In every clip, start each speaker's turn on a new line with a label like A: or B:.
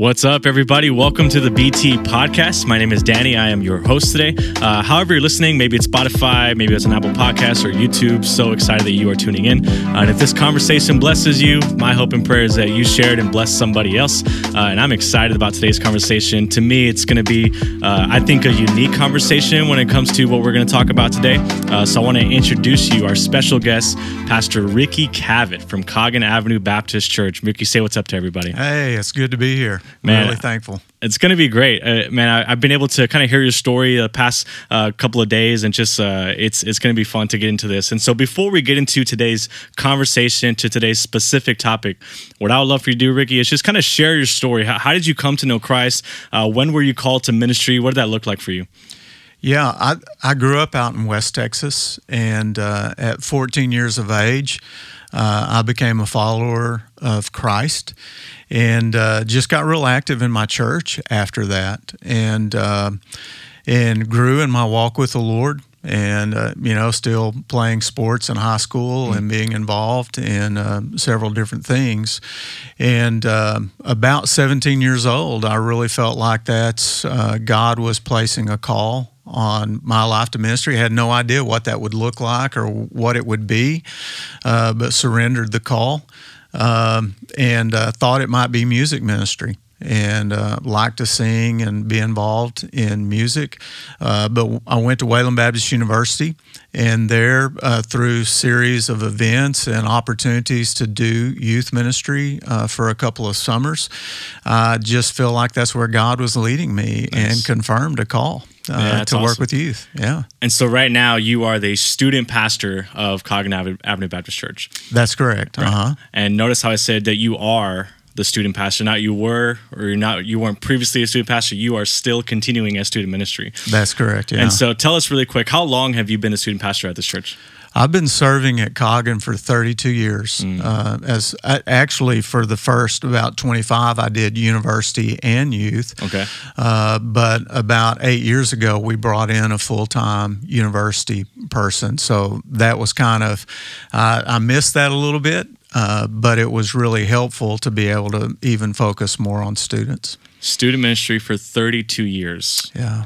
A: What's up, everybody? Welcome to the BT podcast. My name is Danny. I am your host today. Uh, however, you're listening, maybe it's Spotify, maybe it's an Apple Podcast or YouTube. So excited that you are tuning in. Uh, and if this conversation blesses you, my hope and prayer is that you shared and bless somebody else. Uh, and I'm excited about today's conversation. To me, it's going to be, uh, I think, a unique conversation when it comes to what we're going to talk about today. Uh, so I want to introduce you our special guest, Pastor Ricky Cavett from Coggin Avenue Baptist Church. Ricky, say what's up to everybody.
B: Hey, it's good to be here.
A: Man,
B: really thankful.
A: It's going to be great, uh, man. I, have been able to kind of hear your story the past uh, couple of days, and just uh, it's it's going to be fun to get into this. And so, before we get into today's conversation, to today's specific topic, what I would love for you to do, Ricky, is just kind of share your story. How, how did you come to know Christ? Uh, when were you called to ministry? What did that look like for you?
B: Yeah, I I grew up out in West Texas, and uh, at 14 years of age, uh, I became a follower of Christ and uh, just got real active in my church after that, and uh, and grew in my walk with the Lord. And uh, you know, still playing sports in high school mm-hmm. and being involved in uh, several different things. And uh, about 17 years old, I really felt like that's uh, God was placing a call on my life to ministry. I had no idea what that would look like or what it would be, uh, but surrendered the call um, and uh, thought it might be music ministry and uh, liked to sing and be involved in music. Uh, but I went to Wayland Baptist University, and there, uh, through series of events and opportunities to do youth ministry uh, for a couple of summers, I just feel like that's where God was leading me nice. and confirmed a call. Uh, yeah, to awesome. work with youth. Yeah.
A: And so right now you are the student pastor of Coggin Avenue Baptist Church.
B: That's correct. Right. Uh-huh.
A: And notice how I said that you are the student pastor. Not you were, or you're not. You weren't previously a student pastor. You are still continuing as student ministry.
B: That's correct. Yeah.
A: And so, tell us really quick. How long have you been a student pastor at this church?
B: I've been serving at Coggin for 32 years. Mm. Uh, as actually for the first about 25, I did university and youth.
A: Okay.
B: Uh, but about eight years ago, we brought in a full time university person. So that was kind of uh, I missed that a little bit, uh, but it was really helpful to be able to even focus more on students.
A: Student ministry for 32 years.
B: Yeah.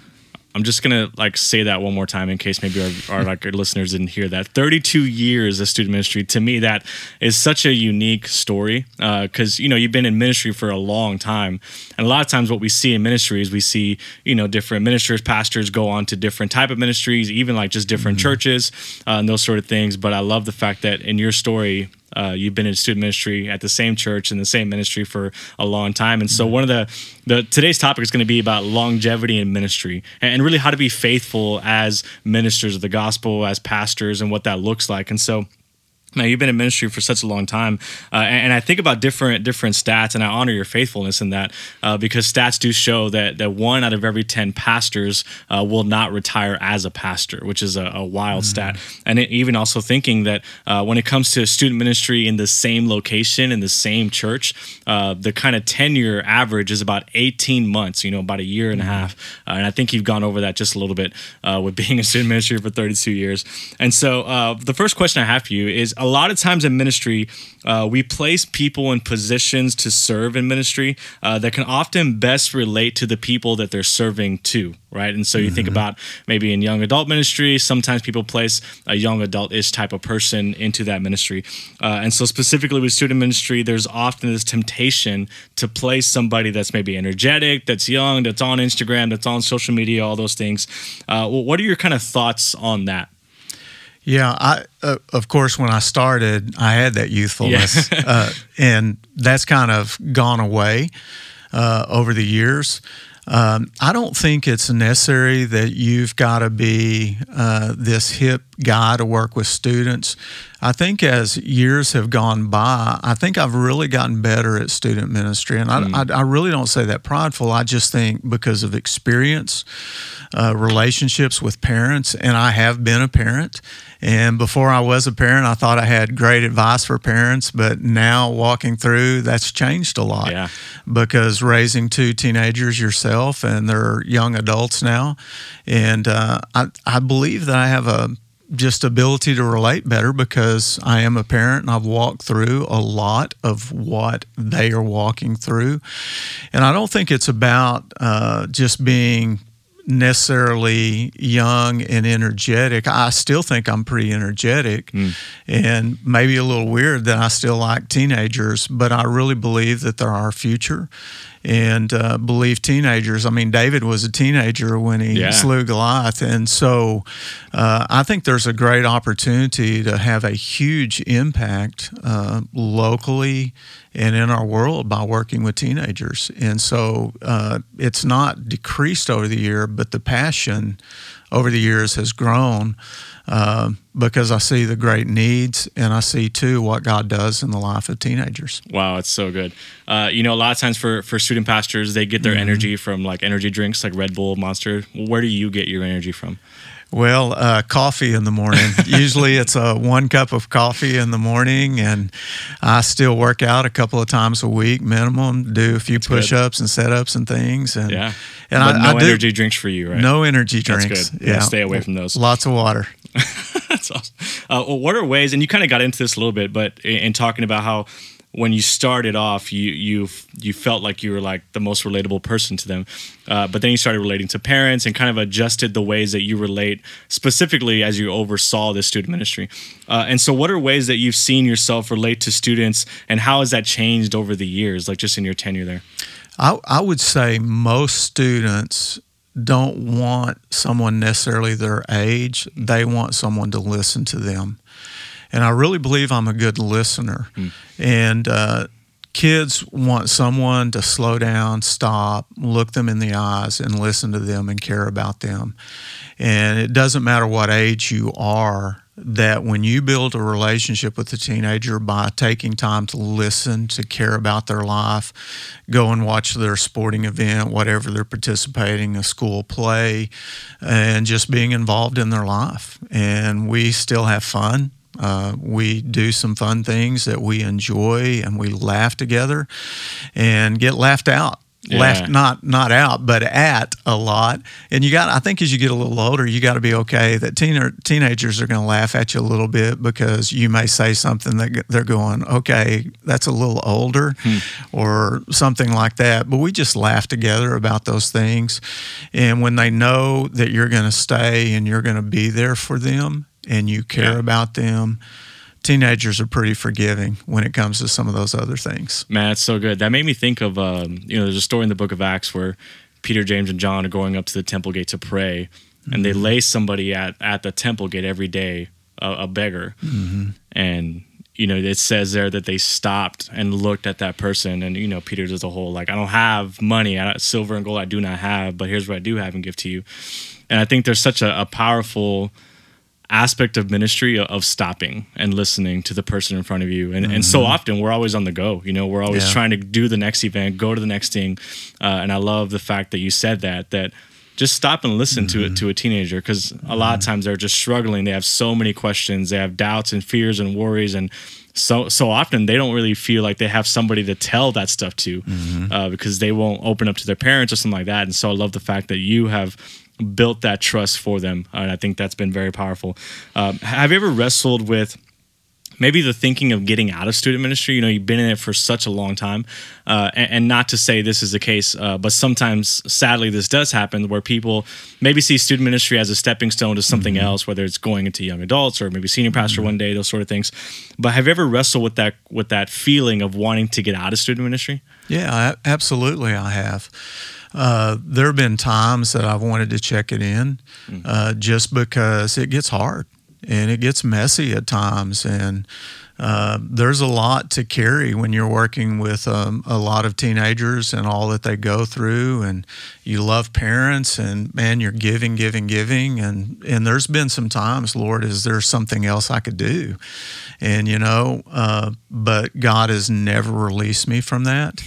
A: I'm just gonna like say that one more time in case maybe our, our like our listeners didn't hear that. 32 years of student ministry to me that is such a unique story because uh, you know you've been in ministry for a long time, and a lot of times what we see in ministry is we see you know different ministers, pastors go on to different type of ministries, even like just different mm-hmm. churches uh, and those sort of things. But I love the fact that in your story uh, you've been in student ministry at the same church in the same ministry for a long time, and so mm-hmm. one of the the today's topic is going to be about longevity in ministry and, and really how to be faithful as ministers of the gospel, as pastors, and what that looks like. And so now you've been in ministry for such a long time, uh, and, and, I think about different different stats, and I honor your faithfulness in that uh, because stats do show that that one out of every ten pastors uh, will not retire as a pastor, which is a, a wild mm. stat. And it, even also thinking that uh, when it comes to student ministry in the same location in the same church, uh, the kind of tenure average is about eighteen months. You know, about a year and mm. a half. Uh, and I think you've gone over that just a little bit with being a student ministry for thirty two years. And so the first question I have for you is a lot of times in ministry, uh, we place people in positions to serve in ministry uh, that can often best relate to the people that they're serving to, right? And so you mm-hmm. think about maybe in young adult ministry, sometimes people place a young adult-ish type of person into that ministry. Uh, and so specifically with student ministry, there's often this temptation to place somebody that's maybe energetic, that's young, that's on Instagram, that's on social media, all those things. Uh, well, what are your kind of thoughts on that?
B: Yeah, I uh, of course when I started, I had that youthfulness, yeah. uh, and that's kind of gone away uh, over the years. Um, I don't think it's necessary that you've got to be uh, this hip guy to work with students. I think as years have gone by, I think I've really gotten better at student ministry. And I, mm. I, I really don't say that prideful. I just think because of experience, uh, relationships with parents, and I have been a parent. And before I was a parent, I thought I had great advice for parents, but now walking through, that's changed a lot.
A: Yeah.
B: Because raising two teenagers yourself, and they're young adults now, and uh, I, I believe that I have a just ability to relate better because I am a parent and I've walked through a lot of what they are walking through. And I don't think it's about uh, just being necessarily young and energetic. I still think I'm pretty energetic mm. and maybe a little weird that I still like teenagers, but I really believe that they're our future and uh, believe teenagers. I mean, David was a teenager when he yeah. slew Goliath, and so uh, I think there's a great opportunity to have a huge impact uh, locally and in our world by working with teenagers. And so uh, it's not decreased over the year, but the passion over the years has grown uh, because I see the great needs and I see too what God does in the life of teenagers.
A: Wow, it's so good. Uh, you know, a lot of times for for student pastors, they get their mm-hmm. energy from like energy drinks like Red Bull, Monster. Where do you get your energy from?
B: Well, uh, coffee in the morning. Usually it's a one cup of coffee in the morning, and I still work out a couple of times a week minimum. Do a few push ups and set ups and things. And
A: yeah, and but I, no I do, energy drinks for you, right?
B: No energy drinks.
A: That's good. Yeah, yeah. stay away from those.
B: Lots of water.
A: That's awesome. Uh, well, what are ways? And you kind of got into this a little bit, but in, in talking about how when you started off, you you you felt like you were like the most relatable person to them, uh, but then you started relating to parents and kind of adjusted the ways that you relate specifically as you oversaw this student ministry. Uh, and so, what are ways that you've seen yourself relate to students, and how has that changed over the years, like just in your tenure there?
B: I, I would say most students don't want someone necessarily their age; they want someone to listen to them and I really believe I'm a good listener. Mm. And uh, kids want someone to slow down, stop, look them in the eyes, and listen to them and care about them. And it doesn't matter what age you are. That when you build a relationship with a teenager by taking time to listen, to care about their life, go and watch their sporting event, whatever they're participating, a school play, and just being involved in their life. And we still have fun uh, we do some fun things that we enjoy and we laugh together and get laughed out. Yeah. Laughed not not out, but at a lot. And you got I think as you get a little older, you got to be okay that teen, teenagers are going to laugh at you a little bit because you may say something that they're going, okay, that's a little older, hmm. or something like that. But we just laugh together about those things. And when they know that you're going to stay and you're going to be there for them, and you care yeah. about them, teenagers are pretty forgiving when it comes to some of those other things.
A: Man, it's so good. That made me think of um, you know, there's a story in the book of Acts where Peter, James, and John are going up to the temple gate to pray, and mm-hmm. they lay somebody at at the temple gate every day, a, a beggar, mm-hmm. and you know it says there that they stopped and looked at that person and you know peter does a whole like i don't have money I, don't, silver and gold i do not have but here's what i do have and give to you and i think there's such a, a powerful aspect of ministry of stopping and listening to the person in front of you and, mm-hmm. and so mm-hmm. often we're always on the go you know we're always yeah. trying to do the next event go to the next thing uh, and i love the fact that you said that that just stop and listen mm-hmm. to it to a teenager because a mm-hmm. lot of mm-hmm. times they're just struggling they have so many questions they have doubts and fears and worries and so so often they don't really feel like they have somebody to tell that stuff to mm-hmm. uh, because they won't open up to their parents or something like that and so i love the fact that you have built that trust for them. And I think that's been very powerful. Um, have you ever wrestled with maybe the thinking of getting out of student ministry? You know, you've been in it for such a long time. Uh, and, and, not to say this is the case, uh, but sometimes, sadly, this does happen where people maybe see student ministry as a stepping stone to something mm-hmm. else, whether it's going into young adults or maybe senior pastor mm-hmm. one day, those sort of things. But have you ever wrestled with that with that feeling of wanting to get out of student ministry?
B: Yeah, absolutely, I have. Uh, there have been times that I've wanted to check it in mm-hmm. uh, just because it gets hard and it gets messy at times. And uh, there's a lot to carry when you're working with um, a lot of teenagers and all that they go through. And you love parents, and man, you're giving, giving, giving. And and there's been some times, Lord, is there something else I could do? And you know, uh, but God has never released me from that.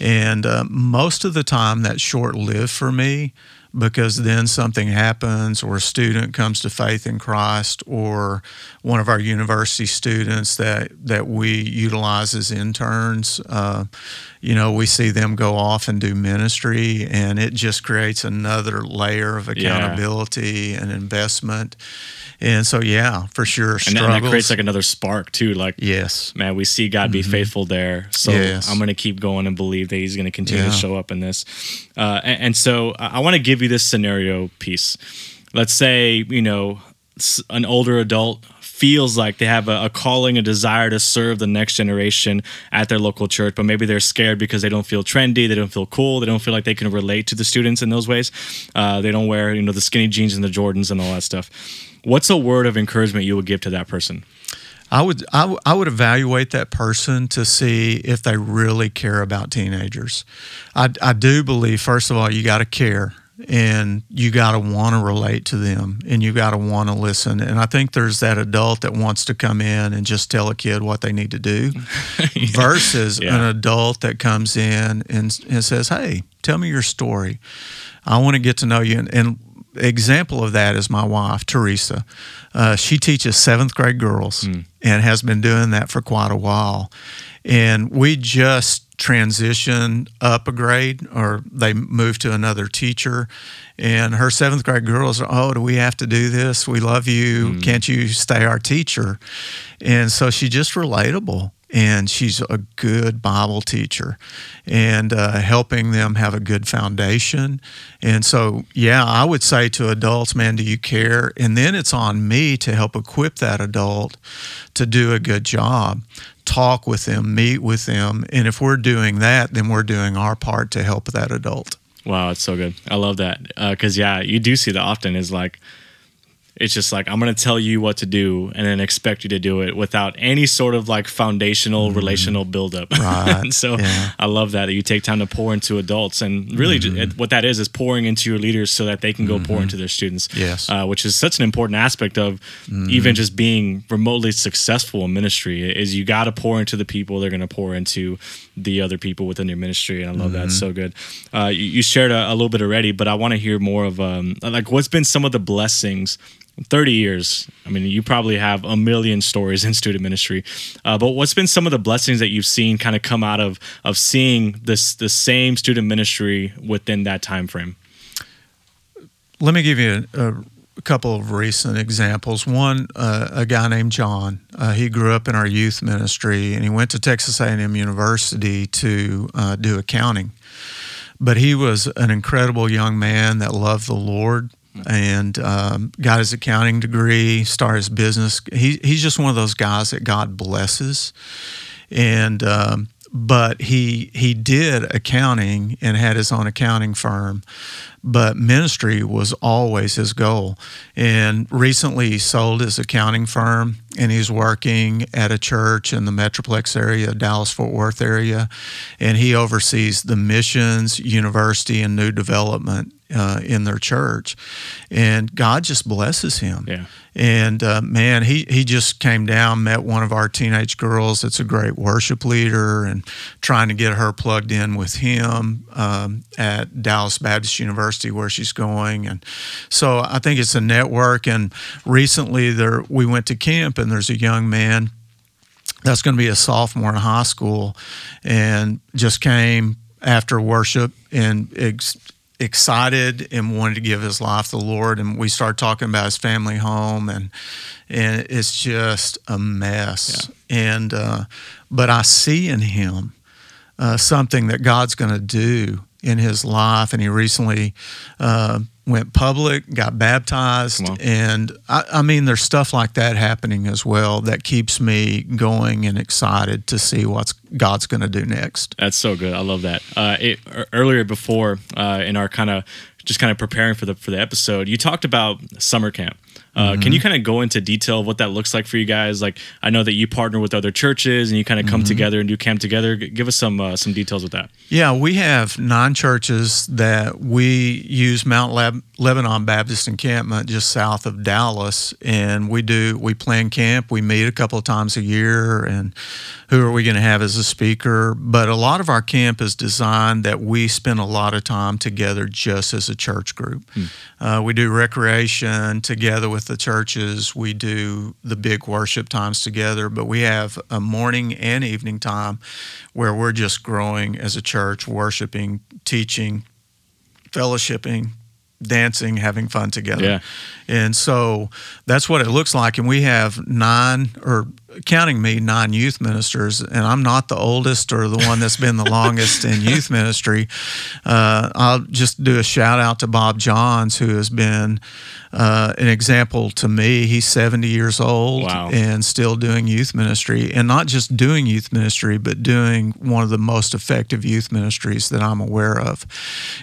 B: And uh, most of the time, that's short lived for me because then something happens, or a student comes to faith in Christ, or one of our university students that, that we utilize as interns. Uh, you know, we see them go off and do ministry, and it just creates another layer of
A: Yeah.
B: accountability and investment. And so, yeah, for sure,
A: And, that- and that creates like another spark too. Like,
B: yes,
A: man, we see God be faithful there. So
B: Yes.
A: I'm going to keep going and believe that He's going to continue to show up in this. Uh, and, and so I, I want to give you this scenario piece. Let's say, you know, an older adult feels like they have a, a calling, a desire to serve the next generation at their local church, but maybe they're scared because they don't feel trendy, they don't feel cool, they don't feel like they can relate to the students in those ways. Uh, they don't wear, you know, the skinny jeans and the Jordans and all that stuff. What's a word of encouragement you would give to that person?
B: I would I, w- I would evaluate that person to see if they really care about teenagers. I, I do believe first of all you got to care and you got to want to relate to them and you got to want to listen. And I think there's that adult that wants to come in and just tell a kid what they need to do versus
A: Yeah.
B: an adult that comes in and, and says, "Hey, tell me your story. I want to get to know you." And, and example of that is my wife, Teresa. Uh, she teaches seventh grade girls and has been doing that for quite a while. And we just transitioned up a grade, or they move to another teacher. And her seventh grade girls are, oh, do we have to do this? We love you. Can't you stay our teacher? And so she's just relatable and she's a good Bible teacher and uh, helping them have a good foundation. And so, yeah, I would say to adults, man, do you care? And then it's on me to help equip that adult to do a good job. Talk with them, meet with them. And if we're doing that, then we're doing our part to help that adult.
A: Wow, it's so good. I love that uh, because yeah, you do see that often. Is like it's just like I'm gonna tell you what to do and then expect you to do it without any sort of like foundational relational buildup.
B: Right,
A: so
B: yeah.
A: I love that that you take time to pour into adults and really it- what that is is pouring into your leaders so that they can go pour into their students.
B: Yes.
A: uh, which is such an important aspect of even just being remotely successful in ministry. Is you got to pour into the people they're gonna pour into the other people within your ministry, and I love that. So good. Uh, you, you shared a, a little bit already, but I want to hear more of um, like what's been some of the blessings. 30 years. I mean, you probably have a million stories in student ministry. Uh, but what's been some of the blessings that you've seen kind of come out of of seeing this the same student ministry within that time frame?
B: Let me give you a, a couple of recent examples. One, uh, a guy named John. Uh, he grew up in our youth ministry, and he went to Texas A&M University to uh, do accounting. But he was an incredible young man that loved the Lord and um, got his accounting degree, started his business. He, he's just one of those guys that God blesses. And um, but he he did accounting and had his own accounting firm but ministry was always his goal and recently he sold his accounting firm and he's working at a church in the metroplex area dallas fort worth area and he oversees the missions university and new development uh, in their church and god just blesses him
A: Yeah.
B: and uh, man, he, he just came down, met one of our teenage girls that's a great worship leader, and trying to get her plugged in with him um, at Dallas Baptist University where she's going. And so I think it's a network. And recently, there we went to camp, and there's a young man that's going to be a sophomore in high school and just came after worship and ex- excited and wanted to give his life to the Lord. And we started talking about his family home, and and it's just a mess. And uh, but I see in him uh, something that God's going to do in his life. And he recently uh, went public, got baptized, and I, I mean, there's stuff like that happening as well that keeps me going and excited to see what's God's going to do next.
A: That's so good. I love that. Uh, it, earlier before uh, in our kind of just kind of preparing for the for the episode, you talked about summer camp. Uh, Can you kind of go into detail of what that looks like for you guys? Like, I know that you partner with other churches and you kind of come together and do camp together. Give us some uh, some details with that.
B: Yeah, we have nine churches that we use Mount Leb- Lebanon Baptist Encampment just south of Dallas, and we do we plan camp. We meet a couple of times a year, and who are we going to have as a speaker? But a lot of our camp is designed that we spend a lot of time together just as a church group. Uh, we do recreation together with with the churches, we do the big worship times together, but we have a morning and evening time where we're just growing as a church, worshiping, teaching, fellowshipping, dancing, having fun together.
A: Yeah.
B: And so that's what it looks like. And we have nine, or counting me, nine youth ministers. And I'm not the oldest or the one that's been the longest in youth ministry. Uh, I'll just do a shout out to Bob Johns, who has been uh, an example to me. He's 70 years old
A: Wow.
B: and still doing youth ministry. And not just doing youth ministry, but doing one of the most effective youth ministries that I'm aware of.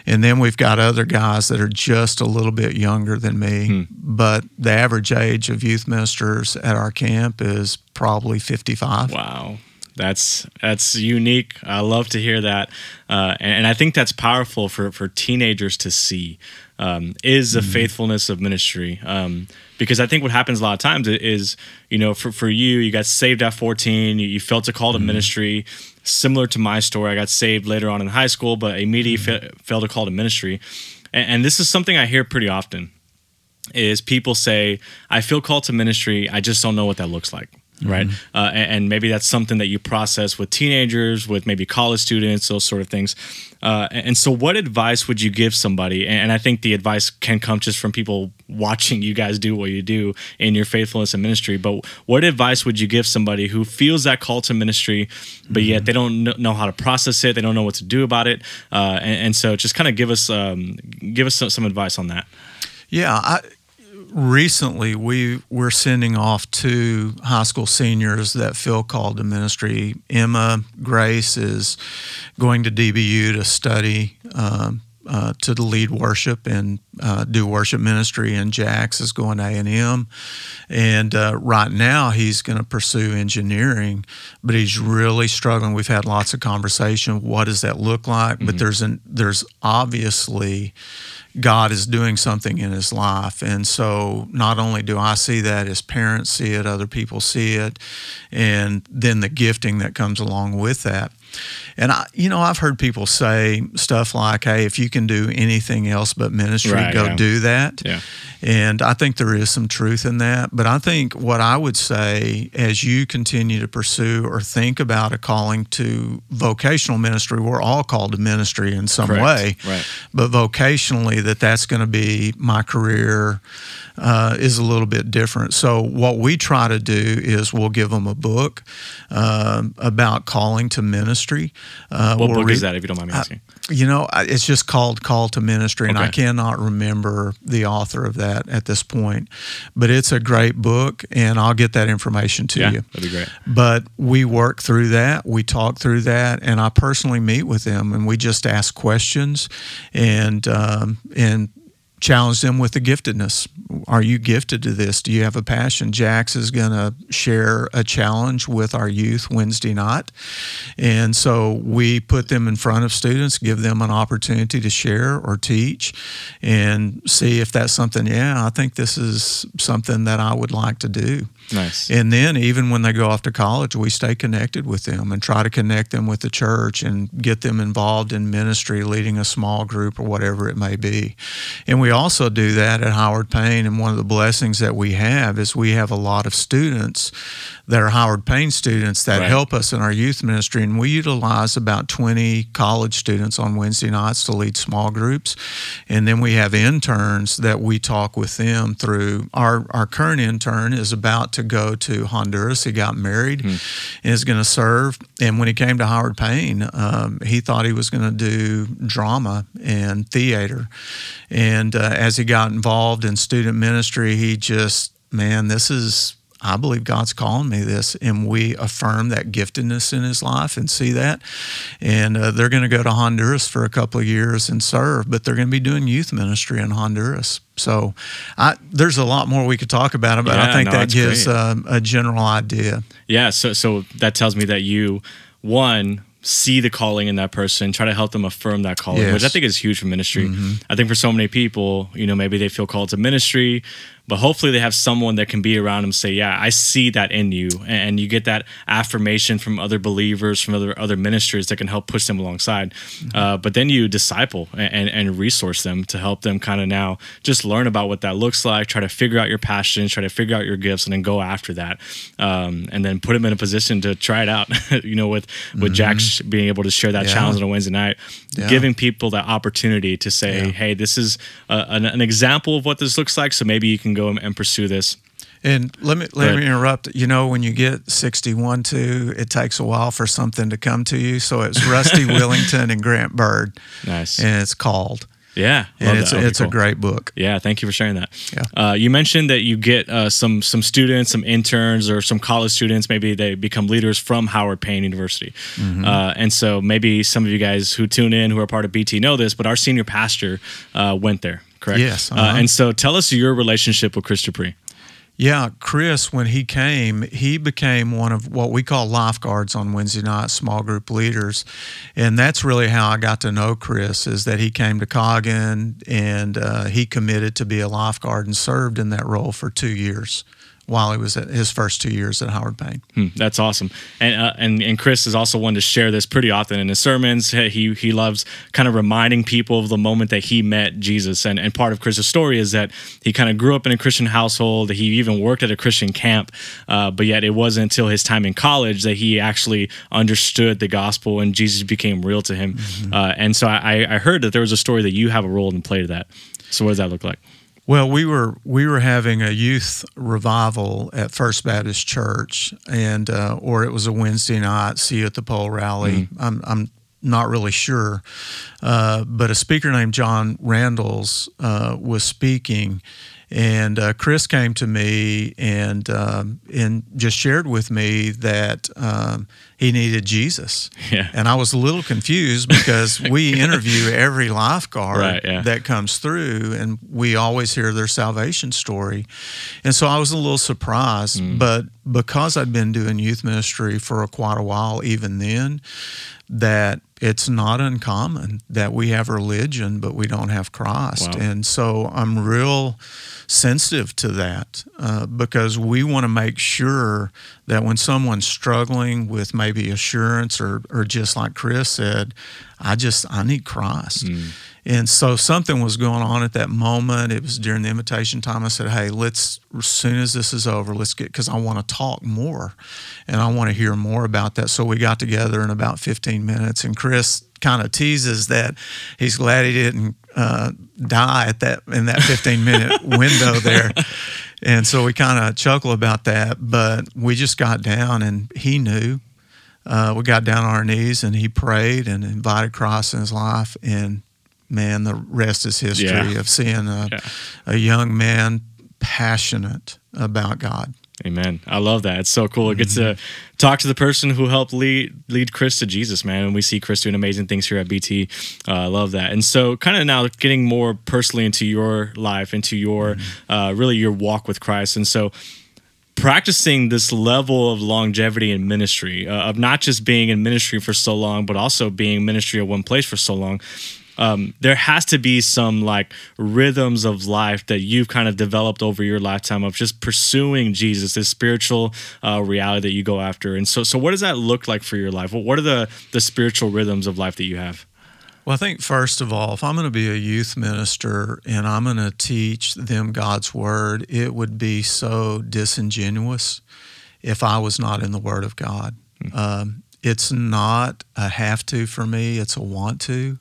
B: And then we've got other guys that are just a little bit younger than me, but the average age of youth ministers at our camp is probably 55.
A: Wow. That's that's unique. I love to hear that, uh, and, and I think that's powerful for for teenagers to see um, is the faithfulness of ministry. Um, because I think what happens a lot of times is, you know, for, for you, you got saved at 14, you, you felt a call to ministry. Similar to my story, I got saved later on in high school, but immediately fe- felt a call to ministry. And, and this is something I hear pretty often is people say, I feel called to ministry, I just don't know what that looks like. Right. Uh, and, and maybe that's something that you process with teenagers, with maybe college students, those sort of things. Uh, and and so, what advice would you give somebody? And and I think the advice can come just from people watching you guys do what you do in your faithfulness in ministry. But what advice would you give somebody who feels that call to ministry, but yet they don't know how to process it, they don't know what to do about it? Uh, and, and so, just kind of give us um, give us some, some advice on that.
B: Yeah, I, recently we we're sending off two high school seniors that Phil called to ministry. Emma Grace is going to DBU to study. Um, uh, to the lead worship and uh, do worship ministry, and Jax is going to A and M, and uh, right now he's going to pursue engineering, but he's really struggling. We've had lots of conversation. What does that look like? But there's an there's obviously God is doing something in his life. And so not only do I see that as parents see it, other people see it, and then the gifting that comes along with that. And I, you know, I've heard people say stuff like, "Hey, if you can do anything else but ministry,
A: Right,
B: go
A: yeah.
B: do that."
A: Yeah.
B: And I think there is some truth in that. But I think what I would say as you continue to pursue or think about a calling to vocational ministry, we're all called to ministry in some
A: Correct.
B: way.
A: Right.
B: But vocationally, that that's going to be my career uh, is a little bit different. So what we try to do is we'll give them a book um, about calling to ministry. Uh,
A: What book
B: read-
A: is that, if you don't mind me asking?
B: you know, it's just called Call to Ministry, and I cannot remember the author of that at this point. But it's a great book, and I'll get that information to
A: yeah,
B: you.
A: that'd be great.
B: But we work through that, we talk through that, and I personally meet with them, and we just ask questions, and um, and challenge them with the giftedness. Are you gifted to this? Do you have a passion? Jax is going to share a challenge with our youth Wednesday night. And so we put them in front of students, give them an opportunity to share or teach and see if that's something, yeah, I think this is something that I would like to do.
A: Nice.
B: And then even when they go off to college, we stay connected with them and try to connect them with the church and get them involved in ministry, leading a small group or whatever it may be. And we also do that at Howard Payne. And one of the blessings that we have is we have a lot of students that are Howard Payne students that
A: Right.
B: help us in our youth ministry. And we utilize about 20 college students on Wednesday nights to lead small groups. And then we have interns that we talk with them through. Our, our current intern is about to go to Honduras. He got married and is going to serve. And when he came to Howard Payne, um, he thought he was going to do drama and theater. And uh, as he got involved in student ministry, he just, man, this is I believe God's calling me this, and we affirm that giftedness in his life and see that. And uh, they're going to go to Honduras for a couple of years and serve, but they're going to be doing youth ministry in Honduras. So I, there's a lot more we could talk about but
A: Yeah,
B: I think
A: no,
B: that gives um, a general idea.
A: Yeah, so so that tells me that you one see the calling in that person, try to help them affirm that calling, which I think is huge for ministry. I think for so many people, you know, maybe they feel called to ministry, but hopefully they have someone that can be around them say yeah i see that in you and you get that affirmation from other believers from other other ministers that can help push them alongside mm-hmm. uh, but then you disciple and, and resource them to help them kind of now just learn about what that looks like try to figure out your passions try to figure out your gifts and then go after that um, and then put them in a position to try it out you know with with mm-hmm. jack being able to share that yeah. challenge on a wednesday night yeah. giving people that opportunity to say yeah. hey this is a, an, an example of what this looks like so maybe you can go and pursue this.
B: And let me let me interrupt. You know, when you get sixty-one, two, it takes a while for something to come to you. So it's Rusty Willington and Grant Bird.
A: Nice.
B: And it's called.
A: Yeah,
B: and it's okay, it's cool. a great book.
A: Yeah, thank you for sharing that.
B: Yeah,
A: uh, you mentioned that you get uh, some some students, some interns, or some college students. Maybe they become leaders from Howard Payne University, mm-hmm. uh, and so maybe some of you guys who tune in who are part of BT know this, but our senior pastor uh, went there correct?
B: Yes.
A: Uh,
B: uh-huh.
A: and so tell us your relationship with Chris Dupree.
B: Yeah, Chris, when he came, he became one of what we call lifeguards on Wednesday night, small group leaders. And that's really how I got to know Chris, is that he came to Coggin and uh, he committed to be a lifeguard and served in that role for two years while he was at his first two years at Howard Payne.
A: Hmm, that's awesome. And, uh, and and Chris is also one to share this pretty often in his sermons. He he loves kind of reminding people of the moment that he met Jesus. And and part of Chris's story is that he kind of grew up in a Christian household. He even worked at a Christian camp, uh, but yet it wasn't until his time in college that he actually understood the gospel and Jesus became real to him. Mm-hmm. Uh, and so I, I heard that there was a story that you have a role in play to that. So what does that look like?
B: Well, we were we were having a youth revival at First Baptist Church, and uh, or it was a Wednesday night. See you at the pole rally. Mm-hmm. I'm I'm not really sure, uh, but a speaker named John Randalls uh, was speaking, and uh, Chris came to me and um, and just shared with me that um, he needed Jesus.
A: Yeah.
B: And I was a little confused because we interview every lifeguard
A: right, yeah.
B: that comes through, and we always hear their salvation story. And so I was a little surprised, mm. but because I'd been doing youth ministry for a, quite a while, even then, that it's not uncommon that we have religion but we don't have Christ. Wow. And so I'm real sensitive to that uh, because we want to make sure that when someone's struggling with maybe assurance or, or just like Chris said, I just, I need Christ. Mm. And so something was going on at that moment. It was during the invitation time. I said, Hey, let's, as soon as this is over, let's get, because I want to talk more and I want to hear more about that. So we got together in about 15 minutes, and Chris kind of teases that he's glad he didn't uh, die at that in that 15 minute window there. And so we kind of chuckle about that, but we just got down and he knew. Uh, we got down on our knees and he prayed and invited Christ in his life. And man, the rest is history yeah. of seeing a, yeah. a young man passionate about God.
A: Amen. I love that. It's so cool. Mm-hmm. To talk to the person who helped lead lead Chris to Jesus, man. And we see Chris doing amazing things here at BT. Uh, I love that. And so, kind of now getting more personally into your life, into your mm-hmm. uh, really your walk with Christ. And so, practicing this level of longevity in ministry, uh, of not just being in ministry for so long, but also being ministry at one place for so long um, there has to be some like rhythms of life that you've kind of developed over your lifetime of just pursuing Jesus, this spiritual uh, reality that you go after. And so, so what does that look like for your life? What are the the spiritual rhythms of life that you have?
B: Well, I think first of all, if I'm going to be a youth minister and I'm going to teach them God's word, it would be so disingenuous if I was not in the Word of God. Mm-hmm. Um, it's not a have to for me; it's a want to.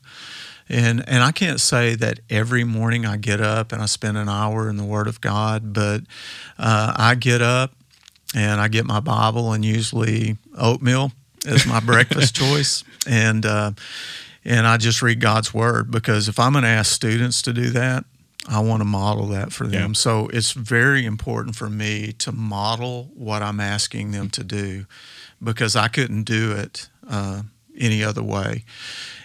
B: And and I can't say that every morning I get up and I spend an hour in the Word of God, but uh, I get up and I get my Bible and usually oatmeal is my breakfast choice, and uh, and I just read God's Word because if I'm going to ask students to do that, I want to model that for them. Yeah. So it's very important for me to model what I'm asking them to do because I couldn't do it uh, any other way.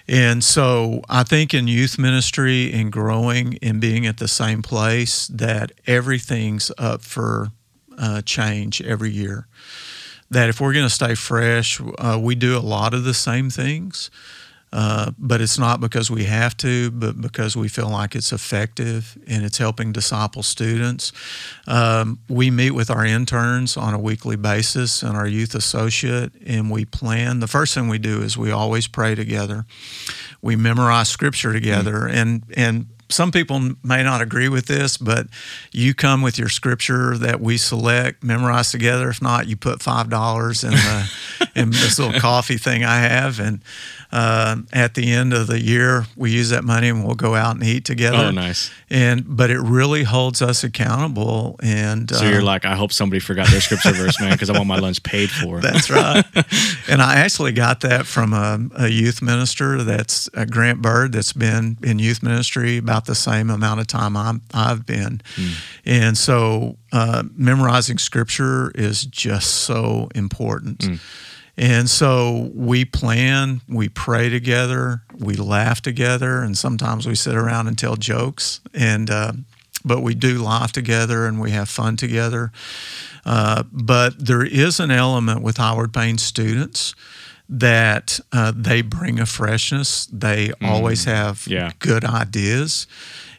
B: And so I think in youth ministry and growing and being at the same place that everything's up for uh, change every year. That if we're going to stay fresh, uh, we do a lot of the same things. Uh, but it's not because we have to, but because we feel like it's effective and it's helping disciple students. Um, we meet with our interns on a weekly basis and our youth associate, and we plan. The first thing we do is we always pray together. We memorize scripture together, mm-hmm. and and some people may not agree with this, but you come with your scripture that we select, memorize together. If not, you put five dollars in the in this little coffee thing I have, and uh, at the end of the year, we use that money and we'll go out and eat together.
A: Oh, nice.
B: And but it really holds us accountable. And
A: so uh, you're like, I hope somebody forgot their scripture verse, man, because I want my lunch paid for.
B: That's right. and I actually got that from a, a youth minister that's uh, Grant Bird that's been in youth ministry about the same amount of time i have been. Mm. And so uh, memorizing scripture is just so important. Mm. And so we plan, we pray together, we laugh together, and sometimes we sit around and tell jokes. And uh, but we do laugh together and we have fun together. Uh, but there is an element with Howard Payne students that uh, they bring a freshness. They mm. always have yeah. good ideas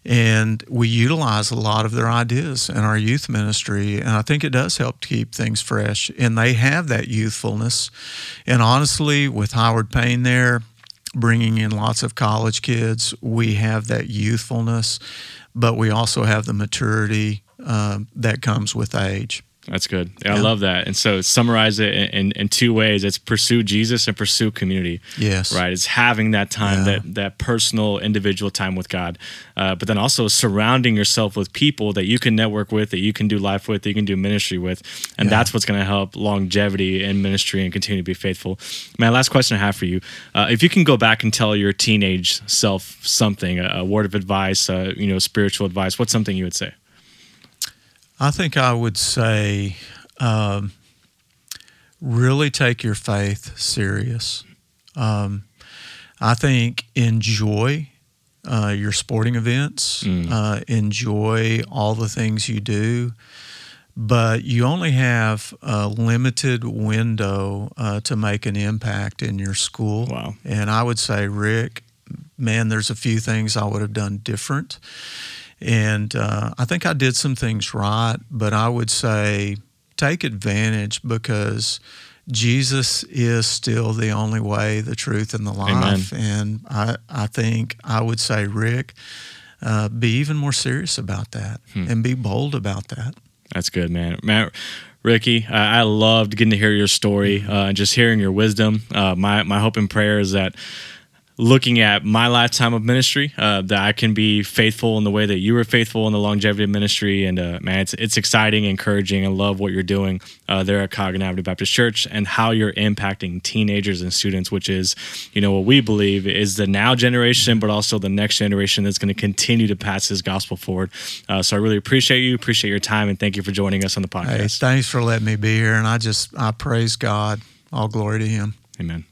B: and we utilize a lot of their ideas in our youth ministry and i think it does help keep things fresh and they have that youthfulness and honestly with howard payne there bringing in lots of college kids we have that youthfulness but we also have the maturity uh, that comes with age
A: that's good. Yeah, yeah. I love that. And so summarize it in, in, in, two ways. It's pursue Jesus and pursue community.
B: Yes.
A: Right. It's having that time, yeah. that that personal, individual time with God. Uh, but then also surrounding yourself with people that you can network with, that you can do life with, that you can do ministry with. And that's what's going to help longevity in ministry and continue to be faithful. My last question I have for you. Uh, if you can go back and tell your teenage self something, a, a word of advice, uh, you know, spiritual advice, what's something you would say?
B: I think I would say um, really take your faith serious. Um, I think enjoy uh, your sporting events, mm. uh, enjoy all the things you do, but you only have a limited window uh, to make an impact in your school.
A: Wow.
B: And I would say, Rick, man, there's a few things I would have done different. And uh, I think I did some things right, but I would say take advantage because Jesus is still the only way, the truth, and the life. Amen. And I, I think I would say, Rick, uh, be even more serious about that hmm. and be bold about that.
A: That's good, man. Matt, Ricky, I loved getting to hear your story mm-hmm. uh, and just hearing your wisdom. Uh, my my hope and prayer is that looking at my lifetime of ministry, uh, that I can be faithful in the way that you were faithful in the longevity of ministry. And uh, man, it's it's exciting, encouraging, and love what you're doing uh, there at Coggin Avenue Baptist Church and how you're impacting teenagers and students, which is, you know, what we believe is the now generation, but also the next generation that's going to continue to pass this gospel forward. Uh, so I really appreciate you, appreciate your time, and thank you for joining us on the podcast. Hey,
B: thanks for letting me be here, and I just I praise God. All glory to Him. Amen.